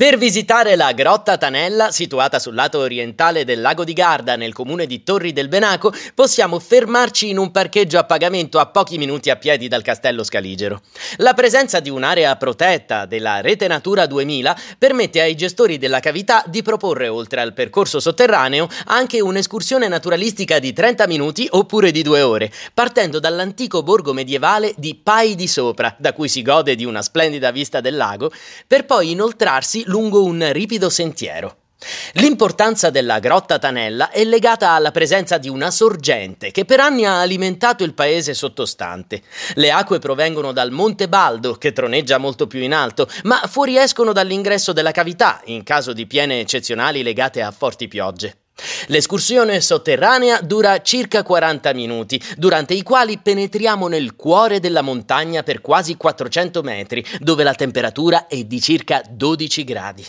Per visitare la Grotta Tanella, situata sul lato orientale del lago di Garda, nel comune di Torri del Benaco, possiamo fermarci in un parcheggio a pagamento a pochi minuti a piedi dal castello Scaligero. La presenza di un'area protetta della Rete Natura 2000 permette ai gestori della cavità di proporre, oltre al percorso sotterraneo, anche un'escursione naturalistica di 30 minuti oppure di due ore, partendo dall'antico borgo medievale di Pai di Sopra, da cui si gode di una splendida vista del lago, per poi inoltrarsi lungo un ripido sentiero. L'importanza della grotta Tanella è legata alla presenza di una sorgente che per anni ha alimentato il paese sottostante. Le acque provengono dal Monte Baldo, che troneggia molto più in alto, ma fuoriescono dall'ingresso della cavità in caso di piene eccezionali legate a forti piogge. L'escursione sotterranea dura circa 40 minuti, durante i quali penetriamo nel cuore della montagna per quasi 400 metri, dove la temperatura è di circa 12 gradi.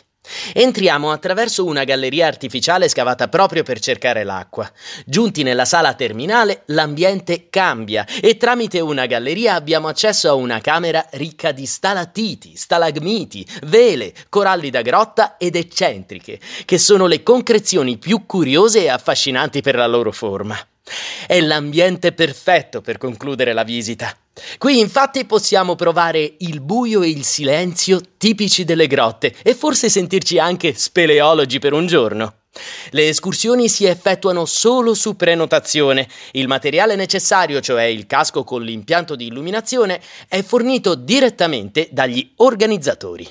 Entriamo attraverso una galleria artificiale scavata proprio per cercare l'acqua. Giunti nella sala terminale, l'ambiente cambia e tramite una galleria abbiamo accesso a una camera ricca di stalattiti, stalagmiti, vele, coralli da grotta ed eccentriche, che sono le concrezioni più curiose e affascinanti per la loro forma. È l'ambiente perfetto per concludere la visita. Qui infatti possiamo provare il buio e il silenzio tipici delle grotte e forse sentirci anche speleologi per un giorno. Le escursioni si effettuano solo su prenotazione. Il materiale necessario, cioè il casco con l'impianto di illuminazione, è fornito direttamente dagli organizzatori.